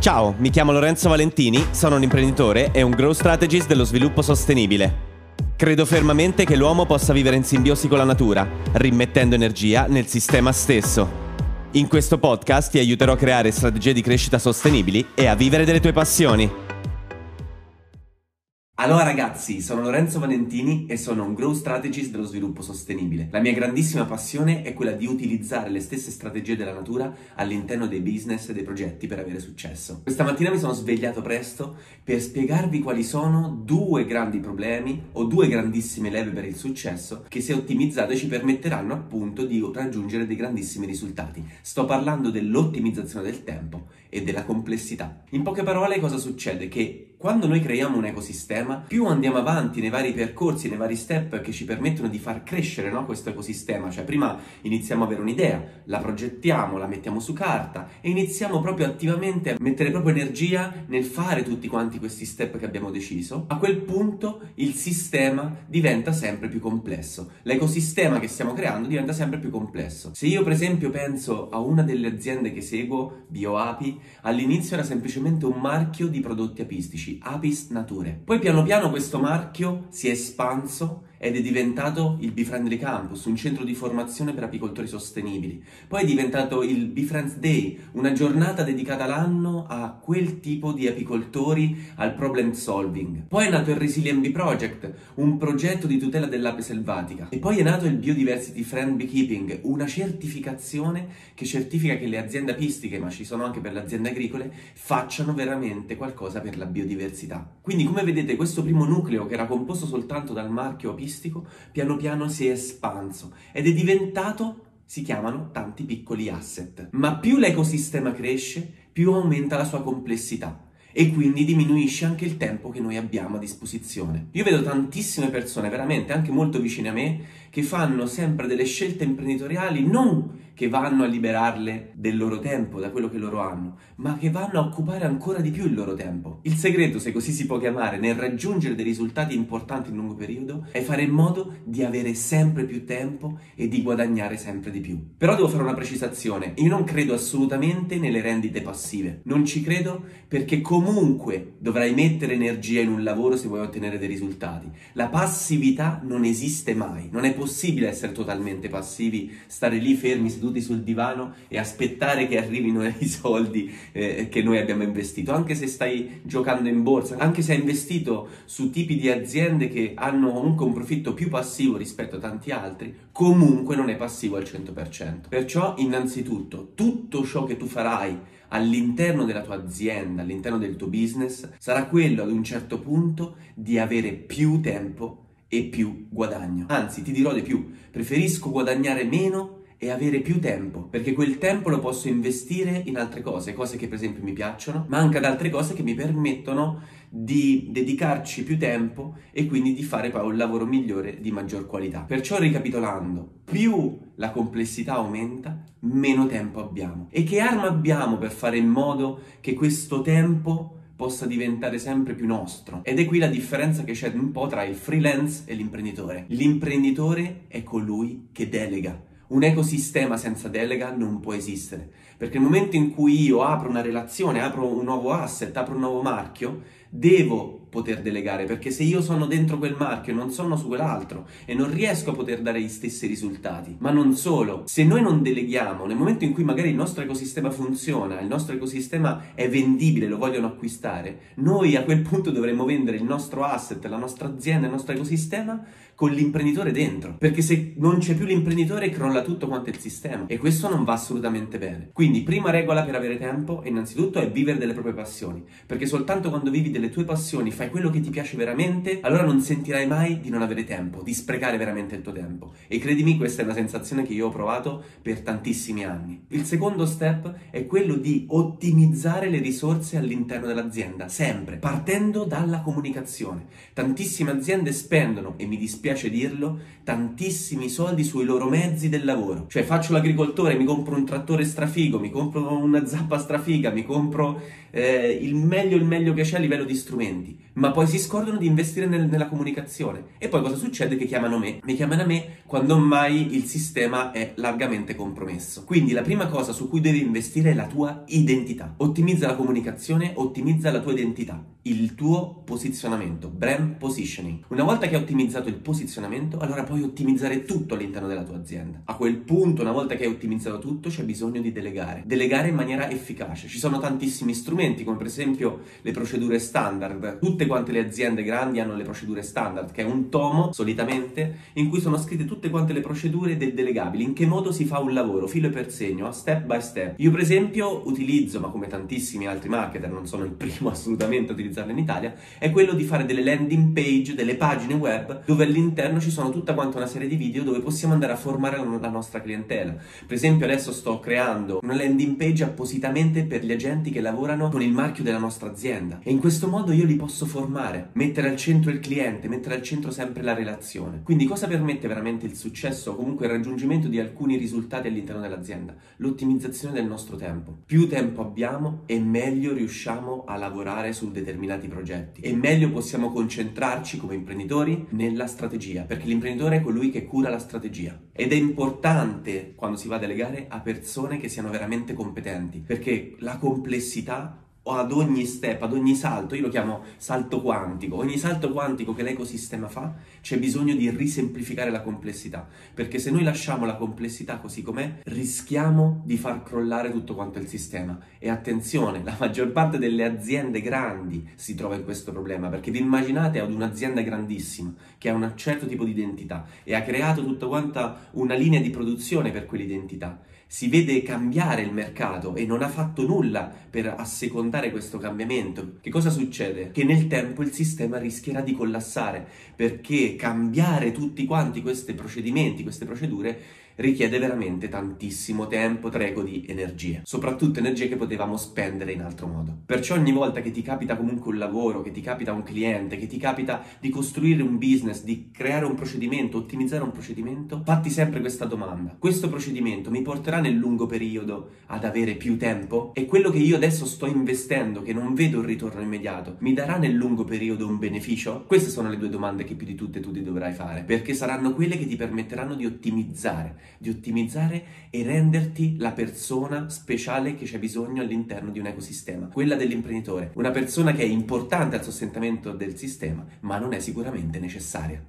Ciao, mi chiamo Lorenzo Valentini, sono un imprenditore e un growth strategist dello sviluppo sostenibile. Credo fermamente che l'uomo possa vivere in simbiosi con la natura, rimettendo energia nel sistema stesso. In questo podcast ti aiuterò a creare strategie di crescita sostenibili e a vivere delle tue passioni. Allora ragazzi, sono Lorenzo Valentini e sono un growth strategist dello sviluppo sostenibile. La mia grandissima passione è quella di utilizzare le stesse strategie della natura all'interno dei business e dei progetti per avere successo. Questa mattina mi sono svegliato presto per spiegarvi quali sono due grandi problemi o due grandissime leve per il successo che se ottimizzate ci permetteranno appunto di raggiungere dei grandissimi risultati. Sto parlando dell'ottimizzazione del tempo e della complessità. In poche parole cosa succede? Che quando noi creiamo un ecosistema, più andiamo avanti nei vari percorsi, nei vari step che ci permettono di far crescere no, questo ecosistema, cioè prima iniziamo a avere un'idea, la progettiamo, la mettiamo su carta e iniziamo proprio attivamente a mettere proprio energia nel fare tutti quanti questi step che abbiamo deciso, a quel punto il sistema diventa sempre più complesso, l'ecosistema che stiamo creando diventa sempre più complesso. Se io per esempio penso a una delle aziende che seguo, BioApi, all'inizio era semplicemente un marchio di prodotti apistici, Apis Nature. Poi piano piano questo marchio si è espanso ed è diventato il Befriendly Campus, un centro di formazione per apicoltori sostenibili. Poi è diventato il Befriends Day, una giornata dedicata l'anno a quel tipo di apicoltori, al problem solving. Poi è nato il Resilient Bee Project, un progetto di tutela dell'ape selvatica. E poi è nato il Biodiversity Friend Beekeeping, una certificazione che certifica che le aziende apistiche, ma ci sono anche per le aziende agricole, facciano veramente qualcosa per la biodiversità. Quindi come vedete questo primo nucleo che era composto soltanto dal marchio apistico artistico piano piano si è espanso ed è diventato si chiamano tanti piccoli asset. Ma più l'ecosistema cresce, più aumenta la sua complessità e quindi diminuisce anche il tempo che noi abbiamo a disposizione. Io vedo tantissime persone, veramente anche molto vicine a me, che fanno sempre delle scelte imprenditoriali non che vanno a liberarle del loro tempo, da quello che loro hanno, ma che vanno a occupare ancora di più il loro tempo. Il segreto, se così si può chiamare, nel raggiungere dei risultati importanti in lungo periodo è fare in modo di avere sempre più tempo e di guadagnare sempre di più. Però devo fare una precisazione, io non credo assolutamente nelle rendite passive, non ci credo perché comunque dovrai mettere energia in un lavoro se vuoi ottenere dei risultati. La passività non esiste mai, non è possibile essere totalmente passivi, stare lì fermi seduti seduti sul divano e aspettare che arrivino i soldi eh, che noi abbiamo investito, anche se stai giocando in borsa, anche se hai investito su tipi di aziende che hanno comunque un profitto più passivo rispetto a tanti altri, comunque non è passivo al 100%. Perciò innanzitutto tutto ciò che tu farai all'interno della tua azienda, all'interno del tuo business, sarà quello ad un certo punto di avere più tempo e più guadagno. Anzi, ti dirò di più, preferisco guadagnare meno e avere più tempo, perché quel tempo lo posso investire in altre cose, cose che per esempio mi piacciono, ma anche ad altre cose che mi permettono di dedicarci più tempo e quindi di fare poi un lavoro migliore di maggior qualità. Perciò ricapitolando, più la complessità aumenta, meno tempo abbiamo. E che arma abbiamo per fare in modo che questo tempo possa diventare sempre più nostro. Ed è qui la differenza che c'è un po' tra il freelance e l'imprenditore. L'imprenditore è colui che delega, un ecosistema senza delega non può esistere, perché nel momento in cui io apro una relazione, apro un nuovo asset, apro un nuovo marchio, devo poter delegare, perché se io sono dentro quel marchio non sono su quell'altro e non riesco a poter dare gli stessi risultati, ma non solo, se noi non deleghiamo, nel momento in cui magari il nostro ecosistema funziona, il nostro ecosistema è vendibile, lo vogliono acquistare, noi a quel punto dovremmo vendere il nostro asset, la nostra azienda, il nostro ecosistema con l'imprenditore dentro, perché se non c'è più l'imprenditore crolla tutto quanto il sistema. E questo non va assolutamente bene. Quindi prima regola per avere tempo innanzitutto è vivere delle proprie passioni, perché soltanto quando vivi delle tue passioni, fai quello che ti piace veramente, allora non sentirai mai di non avere tempo, di sprecare veramente il tuo tempo. E credimi, questa è una sensazione che io ho provato per tantissimi anni. Il secondo step è quello di ottimizzare le risorse all'interno dell'azienda, sempre, partendo dalla comunicazione. Tantissime aziende spendono, e mi dispiace dirlo, tantissimi soldi sui loro mezzi del lavoro. Cioè faccio l'agricoltore, mi compro un trattore strafigo, figo, mi compro una zappa strafiga, mi compro eh, il meglio, il meglio che c'è a livello di strumenti, ma poi si scordano di investire nel, nella comunicazione. E poi cosa succede? Che chiamano me. Mi chiamano a me quando ormai il sistema è largamente compromesso. Quindi la prima cosa su cui devi investire è la tua identità. Ottimizza la comunicazione, ottimizza la tua identità, il tuo posizionamento, brand positioning. Una volta che hai ottimizzato il posizionamento, allora puoi ottimizzare tutto all'interno della tua azienda. A quel punto, una volta che hai ottimizzato tutto, c'è bisogno di delegare. Delegare in maniera efficace. Ci sono tantissimi strumenti, come per esempio le procedure standard. Tutte quante le aziende grandi hanno le procedure standard, che è un tomo, solitamente, in cui sono scritte tutte quante le procedure del delegabile, in che modo si fa un lavoro, filo per segno, step by step. Io per esempio utilizzo, ma come tantissimi altri marketer, non sono il primo assolutamente a utilizzarlo in Italia, è quello di fare delle landing page, delle pagine web, dove all'interno ci sono tutta quanta una serie di video dove possiamo andare a formare la nostra clientela. Per esempio adesso sto creando una landing page appositamente per gli agenti che lavorano con il marchio della nostra azienda e in questo modo io li posso formare, mettere al centro il cliente, mettere al centro sempre la relazione. Quindi cosa permette veramente il successo o comunque il raggiungimento di alcuni risultati all'interno dell'azienda? L'ottimizzazione del nostro tempo. Più tempo abbiamo e meglio riusciamo a lavorare su determinati progetti. E meglio possiamo concentrarci come imprenditori nella strategia, perché l'imprenditore è colui che cura la strategia. Ed è importante quando si va a delegare a persone che siano veramente competenti, perché la complessità ad ogni step, ad ogni salto, io lo chiamo salto quantico, ogni salto quantico che l'ecosistema fa, c'è bisogno di risemplificare la complessità, perché se noi lasciamo la complessità così com'è, rischiamo di far crollare tutto quanto il sistema. E attenzione, la maggior parte delle aziende grandi si trova in questo problema, perché vi immaginate ad un'azienda grandissima che ha un certo tipo di identità e ha creato tutta quanta una linea di produzione per quell'identità si vede cambiare il mercato e non ha fatto nulla per assecondare questo cambiamento, che cosa succede? Che nel tempo il sistema rischierà di collassare perché cambiare tutti quanti questi procedimenti, queste procedure richiede veramente tantissimo tempo, trego di energie, soprattutto energie che potevamo spendere in altro modo. Perciò ogni volta che ti capita comunque un lavoro, che ti capita un cliente, che ti capita di costruire un business, di creare un procedimento, ottimizzare un procedimento, fatti sempre questa domanda. Questo procedimento mi porterà nel lungo periodo ad avere più tempo? E quello che io adesso sto investendo, che non vedo un ritorno immediato, mi darà nel lungo periodo un beneficio? Queste sono le due domande che più di tutte tu ti dovrai fare, perché saranno quelle che ti permetteranno di ottimizzare di ottimizzare e renderti la persona speciale che c'è bisogno all'interno di un ecosistema, quella dell'imprenditore, una persona che è importante al sostentamento del sistema, ma non è sicuramente necessaria.